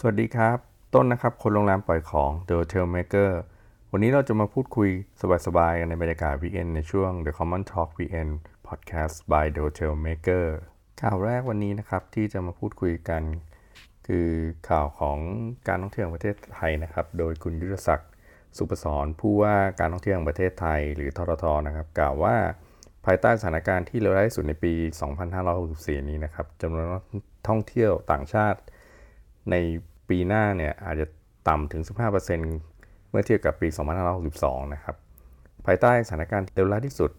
สวัสดีครับ ต้นนะครับ คนโรงแรมปล่อยของ The Hotel Maker วันนี้เราจะมาพูดคุยสบายๆกันในบรรยากาศ Weekend ในช่วง The Common Talk Weekend Podcast by The Hotel Maker ข่าวแรกวันนี้นะครับที่จะมาพูดคุยกัน คือข่าวของการท่องเที่ยวประเทศไทยนะครับ โดยคุณยุทธศักดิ์สุปศรผู้ว่าการท่องเที่ยวประเทศไทย หรือทททนะครับกล่าวว่าภายใต้สถานการณ์ที่เลวร้ายสุดในปี 2564 นี้นะครับจำนวนนักท่องเที่ยวต่างชาติใน ปีหน้าเนี่ยอาจจะต่ำถึง 15%เมื่อเทียบกับปี 2562 นะครับ ภายใต้สถานการณ์เลวร้ายที่สุด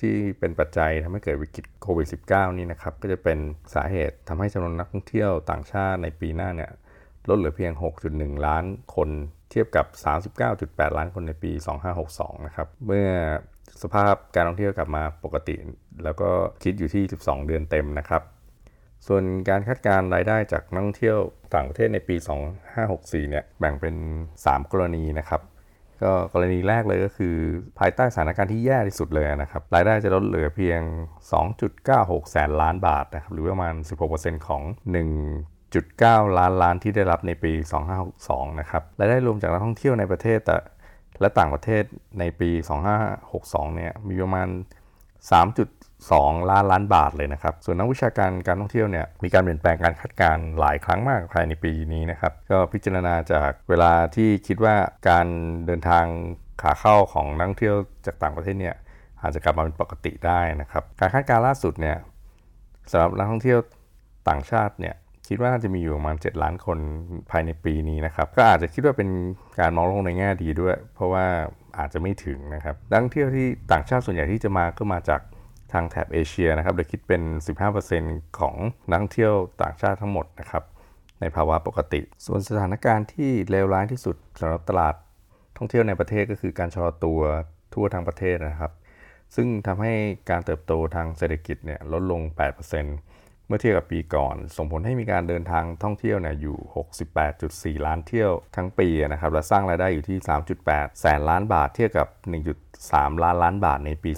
ที่เป็นปัจจัยทำให้เกิดวิกฤตโควิด -19 นี่นะครับ ก็จะเป็นสาเหตุทำให้จำนวนนักท่องเที่ยวต่างชาติในปีหน้าเนี่ยลดเหลือเพียง 6.1 ล้านคนเทียบกับ 39.8 ล้านคนในปี 2562 นะครับ เมื่อสภาพการท่องเที่ยวกลับมาปกติ แล้วก็คิดอยู่ที่ 12 เดือนเต็มนะครับ ส่วนการคาดการรายได้จากนักท่องเที่ยวต่างประเทศในปี 2564 เนี่ยแบ่งเป็น 3 กรณีนะครับ ก็กรณีแรกเลยก็คือภายใต้สถานการณ์ที่แย่ที่สุดเลยนะครับ รายได้จะลดเหลือเพียง 2.96 แสนล้านบาทนะครับ หรือประมาณ 16%ของ 1.9 ล้านล้านที่ได้รับในปี 2562 นะครับ รายได้รวมจากนักท่องเที่ยวในประเทศแต่และต่างประเทศในปี 2562 เนี่ยมีประมาณ 2 ล้านล้านบาทเลยนะครับ ส่วนนักวิชาการการท่องเที่ยวเนี่ยมีการเปลี่ยนแปลงการคาดการณ์หลายครั้งมากภายในปีนี้นะครับ ก็พิจารณาจากเวลาที่คิดว่าการเดินทางขาเข้าของนักท่องเที่ยวจากต่างประเทศเนี่ยอาจจะกลับมาเป็นปกติได้นะครับ การคาดการณ์ล่าสุดเนี่ยสำหรับนักท่องเที่ยวต่างชาติเนี่ยคิดว่าน่าจะมีอยู่ประมาณ 7 ล้านคนภายในปีนี้นะครับ ก็อาจจะคิดว่าเป็นการมองโลกในแง่ดีด้วย เพราะว่าอาจจะไม่ถึงนะครับนักท่องเที่ยวที่ต่างชาติส่วนใหญ่ที่จะมาก็มาจาก ทางแถบเอเชียนะครับโดยคิดเป็น 15%ของนักท่องเที่ยวต่างชาติทั้งหมดนะครับในภาวะปกติ ส่วนสถานการณ์ที่เลวร้ายที่สุดสำหรับตลาดท่องเที่ยวในประเทศก็คือการชะลอตัวทั่วทั้งประเทศนะครับ ซึ่งทำให้การเติบโตทางเศรษฐกิจเนี่ยลดลง 8% เมื่อเทียบกับปีก่อน ส่งผลให้มีการเดินทางท่องเที่ยวเนี่ยอยู่ 68.4 ล้านเที่ยวทั้งปีนะครับและสร้างรายได้อยู่ที่ 3.8 แสนล้านบาทเทียบกับ 1.3 ล้านล้านบาทในปี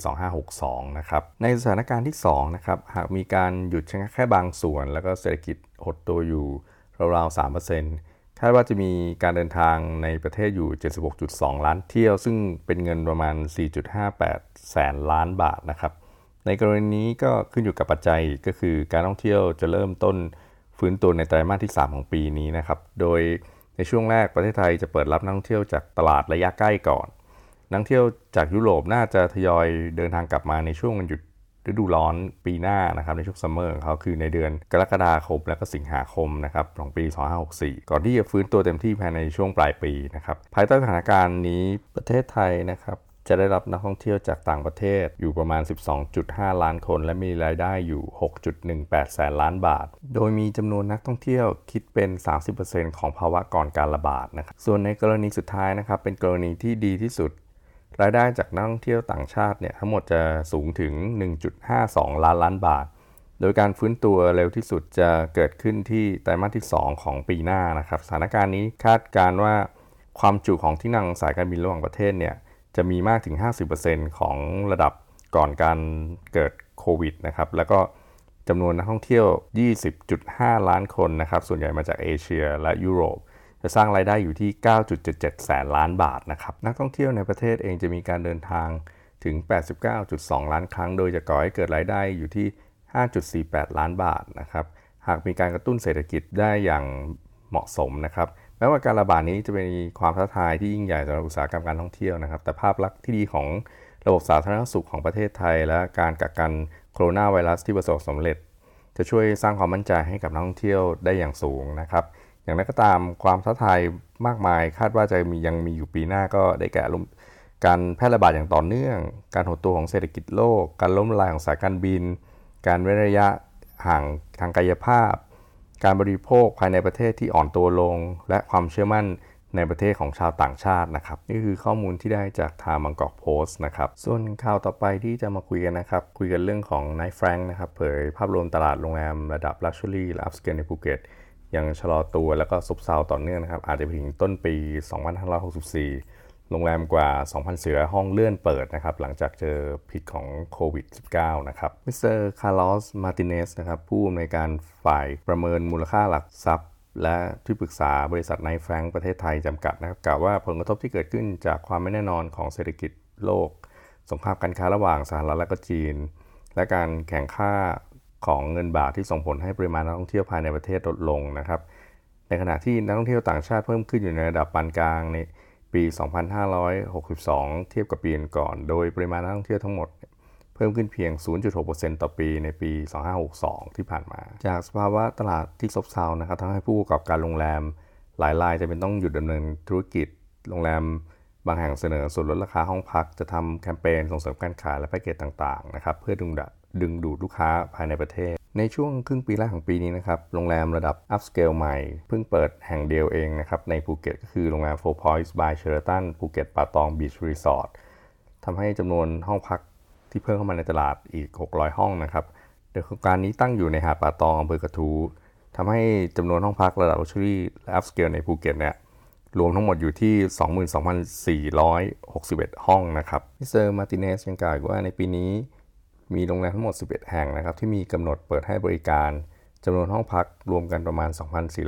2562 นะครับ ในสถานการณ์ที่ 2 นะครับ หากมีการหยุดชะงักแค่บางส่วน แล้วก็เศรษฐกิจหดตัวอยู่ราวๆ 3%คาดว่าจะมีการเดินทางในประเทศอยู่ 76.2 ล้านเที่ยว ซึ่งเป็นเงินประมาณ 4.58 แสนล้านบาทนะครับ ในกรณีนี้ก็ขึ้นอยู่กับปัจจัยก็คือการท่องเที่ยวจะเริ่มต้นฟื้นตัวในไตรมาสที่ 3 ของปีนี้นะครับ โดยในช่วงแรกประเทศไทยจะเปิดรับนักท่องเที่ยวจากตลาดระยะใกล้ก่อน นักท่องเที่ยวจากยุโรปน่าจะทยอยเดินทางกลับมาในช่วงวันหยุดฤดูร้อนปีหน้านะครับในช่วงซัมเมอร์ของเขาคือในเดือนกรกฎาคมและก็สิงหาคมนะครับของปี 2564 ก่อนที่จะฟื้นตัวเต็มที่ภายในช่วงปลายปีนะครับภายใต้สถานการณ์นี้ประเทศไทยนะครับ จะได้รับนักท่องเที่ยวจากต่างประเทศอยู่ประมาณ 12.5 ล้านคน และมีรายได้อยู่ 6.18 แสนล้านบาท โดยมีจำนวนนักท่องเที่ยวคิดเป็น 30%ของภาวะก่อนการระบาดนะครับ ส่วนในกรณีสุดท้ายนะครับเป็นกรณีที่ดีที่สุด รายได้จากนักท่องเที่ยวต่างชาติเนี่ยทั้งหมดจะสูงถึง 1.52 ล้านล้านบาท โดยการฟื้นตัวเร็วที่สุดจะเกิดขึ้นที่ไตรมาสที่ 2 ของปีหน้านะครับ สถานการณ์นี้คาดการว่าความจุของที่นั่งสายการบินระหว่างประเทศเนี่ย จะมีมากถึง 50%ของระดับก่อนการเกิดโควิดนะครับแล้วก็จำนวนนักท่องเที่ยว 20.5 ล้านคนนะครับ ส่วนใหญ่มาจากเอเชียและยุโรป จะสร้างรายได้อยู่ที่ 9.77 แสนล้านบาทนะครับ นักท่องเที่ยวในประเทศเองจะมีการเดินทางถึง 89.2 ล้านครั้ง โดยจะก่อให้เกิดรายได้อยู่ที่ 5.48 ล้านบาทนะครับ หากมีการกระตุ้นเศรษฐกิจได้อย่างเหมาะสมนะครับ แม้ว่าการระบาดนี้จะเป็นความท้าทายที่ยิ่งใหญ่สำหรับอุตสาหกรรมการท่องเที่ยวนะครับ แต่ภาพลักษณ์ที่ดีของระบบสาธารณสุขของประเทศไทย และการกักกันโคโรนาไวรัสที่ประสบสำเร็จ จะช่วยสร้างความมั่นใจให้กับนักท่องเที่ยวได้อย่างสูงนะครับ อย่างไรก็ตามความท้าทายมากมายคาดว่าจะมียังมีอยู่ปีหน้าก็ได้แก่การแพร่ระบาดอย่างต่อเนื่อง การหดตัวของเศรษฐกิจโลก การล้มละลายของสายการบิน การเว้นระยะห่างทางกายภาพ การบริโภคภายในประเทศที่อ่อนตัวลง และความเชื่อมั่นในประเทศของชาวต่างชาตินะครับ นี่คือข้อมูลที่ได้จากทางบางกอกโพสต์นะครับ ส่วนข่าวต่อไปที่จะมาคุยกันนะครับ คุยกันเรื่องของไนท์แฟรงค์นะครับเผยภาพรวมตลาดโรงแรมระดับ luxury และ upscale ในภูเก็ตยังชะลอตัวแล้วก็ซบเซาต่อเนื่องนะครับ อาจจะถึงต้นปี 2564 โรงแรมกว่า 2,000 เศษห้องเลื่อนเปิดนะครับ หลังจากเจอพิษของโควิด -19 นะครับ มิสเตอร์คาร์ลอส มาติเนส นะครับ ผู้อำนวยการฝ่ายประเมินมูลค่าหลักทรัพย์ และที่ปรึกษาบริษัทไนท์แฟรงค์ประเทศไทยจำกัดนะครับกล่าวว่าผลกระทบที่เกิดขึ้นจากความไม่แน่นอนของเศรษฐกิจโลก สงครามการค้าระหว่างสหรัฐและก็จีน และการแข็งค่าของเงินบาทที่ส่งผลให้ปริมาณนักท่องเที่ยวภายในประเทศลดลงนะครับ ในขณะที่นักท่องเที่ยวต่างชาติเพิ่มขึ้นอยู่ในระดับปานกลางใน ปี 2562 เทียบกับปีก่อน โดยปริมาณนักท่องเที่ยวทั้งหมด เพิ่มขึ้นเพียง 0.6%ต่อปีในปี 2562 ที่ผ่านมา จากสภาวะตลาดที่ซบเซานะครับทำให้ผู้ประกอบการโรงแรม หลายรายจะเป็นต้องหยุดดำเนินธุรกิจ โรงแรมบางแห่งเสนอส่วนลดราคาห้องพัก จะทำแคมเปญส่งเสริมการขายและแพ็กเกจต่างๆนะครับเพื่อดึงดึงดูดลูกค้าภายในประเทศ ในช่วงครึ่งปีแรกของปีนี้นะครับ โรงแรมระดับ upscale ใหม่ เพิ่งเปิดแห่งเดียวเองนะครับ ในภูเก็ตก็คือโรงแรม Four Points by Sheraton ภูเก็ตป่าตอง Beach Resort ทำให้จำนวนห้องพักที่เพิ่มเข้ามาในตลาดอีก 600 ห้องนะครับ โดยโครงการนี้ตั้งอยู่ในหาดป่าตองอำเภอกระทู้ทำให้จำนวนห้องพักระดับ luxury และ upscale ในภูเก็ตเนี่ยรวมทั้งหมดอยู่ที่ 22,461 ห้องนะครับมิสเตอร์มาติเนสยังกล่าวว่าในปีนี้ มีโรงแรมทั้งหมด 11 แห่งนะครับ ที่มีกำหนดเปิดให้บริการจำนวนห้องพักรวมกันประมาณ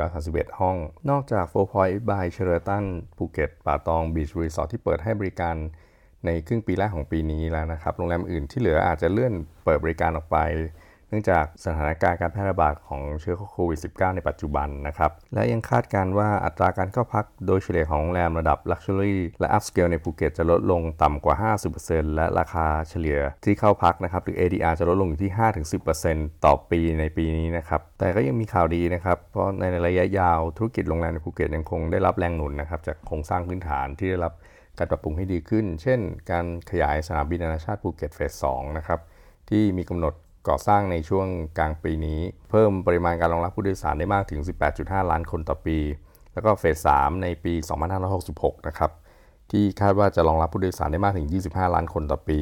2,431 ห้อง นอกจาก Four Point by Sheraton ภูเก็ต ป่าตอง Beach Resort ที่เปิดให้บริการในครึ่งปีแรกของปีนี้แล้วนะครับ โรงแรมอื่นที่เหลืออาจจะเลื่อนเปิดบริการออกไป เนื่องจากสถานการณ์การแพร่ระบาดของเชื้อโควิด -19 ในปัจจุบันนะครับ และยังคาดการว่าอัตราการเข้าพักโดยเฉลี่ยของโรงแรมระดับ Luxury และ Upscale ในภูเก็ตจะลดลงต่ำกว่า 50%และราคาเฉลี่ยที่เข้าพักนะครับหรือ ADR จะลดลงอยู่ที่ 5-10%ต่อปีในปีนี้นะครับแต่ก็ยังมีข่าวดีนะครับเพราะในระยะยาวธุรกิจโรงแรมในภูเก็ตยังคงได้รับแรงหนุนนะครับจากโครงสร้างพื้นฐานที่ได้รับการปรับปรุงให้ดีขึ้น เช่น การขยายสนามบินนานาชาติภูเก็ตเฟส2นะครับที่มีกำหนด ก่อสร้างในช่วงกลางปีนี้ เพิ่มปริมาณการรองรับผู้โดยสารได้มากถึง 18.5 ล้านคนต่อปี แล้วก็เฟส 3 ในปี 2566 นะครับที่คาดว่าจะรองรับผู้โดยสารได้มากถึง 25 ล้านคนต่อปี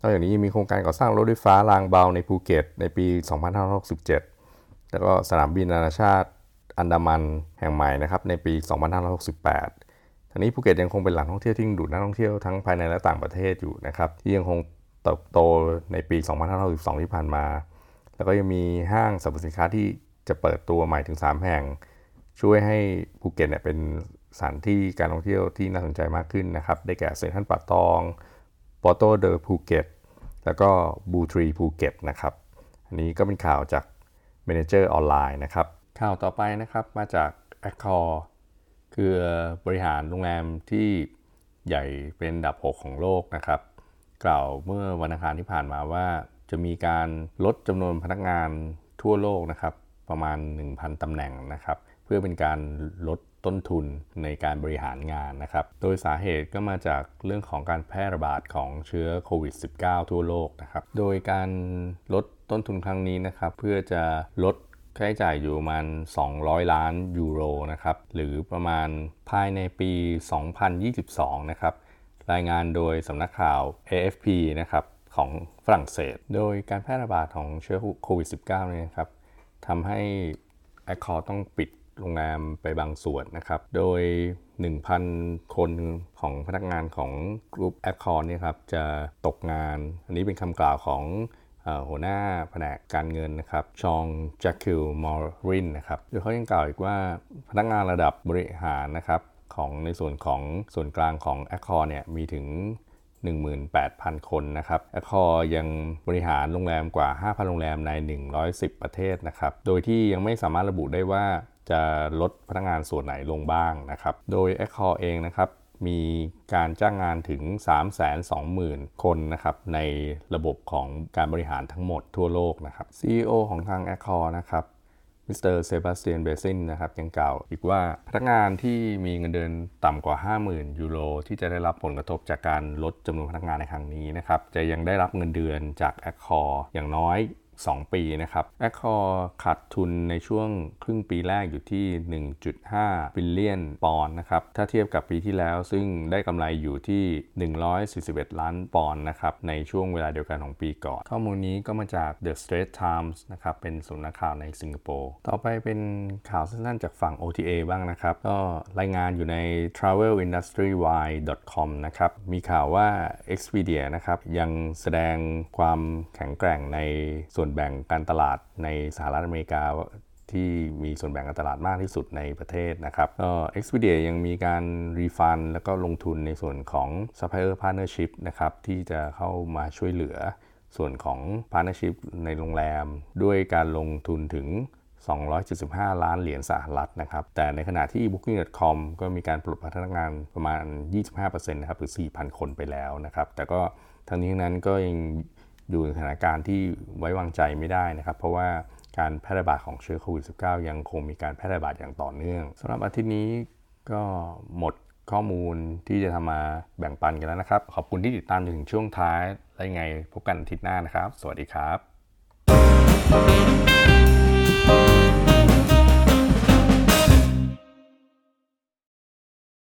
นอกจากนี้มีโครงการก่อสร้างรถไฟฟ้ารางเบาในภูเก็ต ในปี 2567 แล้วก็สนามบินนานาชาติอันดามันแห่งใหม่นะครับในปี 2568ทั้งนี้ภูเก็ตยังคงเป็นแหล่งท่องเที่ยวที่ดึงดูดนักท่องเที่ยวทั้งภายในและต่างประเทศอยู่นะครับที่ยังคง เติบโตในปี 2562 ที่ผ่านมา แล้วก็ยังมีห้างสรรพสินค้าที่จะเปิดตัวใหม่ถึง 3 แห่ง ช่วยให้ภูเก็ตเนี่ยเป็นสถานที่การท่องเที่ยวที่น่าสนใจมากขึ้นนะครับ ได้แก่เซ็นทรัลป่าตองปอร์โตเดอภูเก็ตแล้วก็บลูทรีภูเก็ตนะครับ อันนี้ก็เป็นข่าวจาก Manager ออนไลน์นะครับ ข่าวต่อไปนะครับมาจาก Accor คือบริหารโรงแรมที่ใหญ่เป็นอันดับ 6 ของโลกนะครับ กล่าวเมื่อวันอังคารที่ผ่านมาว่า จะมีการลดจำนวนพนักงานทั่วโลกนะครับ ประมาณ 1,000ตำแหน่งนะครับ เพื่อเป็นการลดต้นทุนในการบริหารงานนะครับ โดยสาเหตุก็มาจากเรื่องของการแพร่ระบาดของเชื้อโควิด -19 ทั่วโลกนะครับ โดยการลดต้นทุนครั้งนี้นะครับ เพื่อจะลดค่าใช้จ่ายอยู่ประมาณ 200 ล้านยูโรนะครับ หรือประมาณภายในปี 2022 นะครับ รายงานโดยสำนักข่าว AFP นะครับของฝรั่งเศส โดยการแพร่ระบาดของเชื้อโควิด -19 เนี่ยนะครับทำให้ Accor ต้องปิดโรงแรมไปบางส่วนนะครับ โดย 1,000 คนของพนักงานของกลุ่ม Accor เนี่ยครับจะตกงาน อันนี้เป็นคำกล่าวของหัวหน้าแผนกการเงินนะครับ ชองแจ็คคิลมอรินนะครับโดยเขายังกล่าวอีกว่าพนักงานระดับบริหารนะครับ ของในส่วนของส่วนกลางของ Accor เนี่ยมีถึง 18,000 คนนะครับแอคคอร์ยังบริหารโรงแรมกว่า 5,000 โรงแรมใน 110 ประเทศนะครับ โดยที่ยังไม่สามารถระบุได้ว่าจะลดพนักงานส่วนไหนลงบ้างนะครับ โดย a c c o r เองนะครับมีการจ้างงานถึง 320,000 คนนะครับในระบบของการบริหารทั้งหมดทั่วโลกนะครับ CEO ของทาง a c c o r นะครับ มิสเตอร์เซบาสเตียนเบซินนะครับยังกล่าวอีกว่าพนักงานที่มีเงินเดือนต่ำกว่า 50,000 ยูโรที่จะได้รับผลกระทบจากการลดจำนวนพนักงานในครั้งนี้นะครับจะยังได้รับเงินเดือนจากแอคคอร์อย่างน้อย 2 ปีนะครับแอคคอร์ขาดทุนในช่วงครึ่งปีแรกอยู่ที่ 1.5 billion ปอนด์นะครับ ถ้าเทียบกับปีที่แล้วซึ่งได้กำไรอยู่ที่ 141 ล้านปอนด์นะครับ ในช่วงเวลาเดียวกันของปีก่อน ข้อมูลนี้ก็มาจาก The Straits Times นะครับ เป็นสำนักข่าวในสิงคโปร์ ต่อไปเป็นข่าวสั้นๆจากฝั่ง OTA บ้างนะครับ ก็รายงานอยู่ใน travelindustry.com นะครับ มีข่าวว่า Expedia นะครับยังแสดงความแข็งแกร่งในส่วนแบ่งการตลาดในสหรัฐอเมริกาที่มีส่วนแบ่งการตลาดมากที่สุดในประเทศนะครับก็ Expedia ยังมีการรีฟันแล้วก็ลงทุนในส่วนของ Supplier Partnership นะครับที่จะเข้ามาช่วยเหลือส่วนของ Partnership ในโรงแรม ด้วยการลงทุนถึง 275 ล้านเหรียญสหรัฐนะครับ แต่ในขณะที่ Booking.com ก็มีการปลดพนักงานประมาณ 25%นะครับหรือ 4,000 คนไปแล้วนะครับ แต่ก็ทั้งนี้ทั้งนั้นก็ยัง อยู่ในสถานการณ์ที่ไว้วางใจไม่ได้นะครับ เพราะว่าการแพร่ระบาดของเชื้อโควิด -19 ยังคงมีการแพร่ระบาดอย่างต่อเนื่องสำหรับอาทิตย์นี้ก็หมดข้อมูลที่จะทำมาแบ่งปันกันแล้วนะครับ ขอบคุณที่ติดตามจนถึงช่วงท้ายและไงพบกันอาทิตย์หน้านะครับ สวัสดีครับ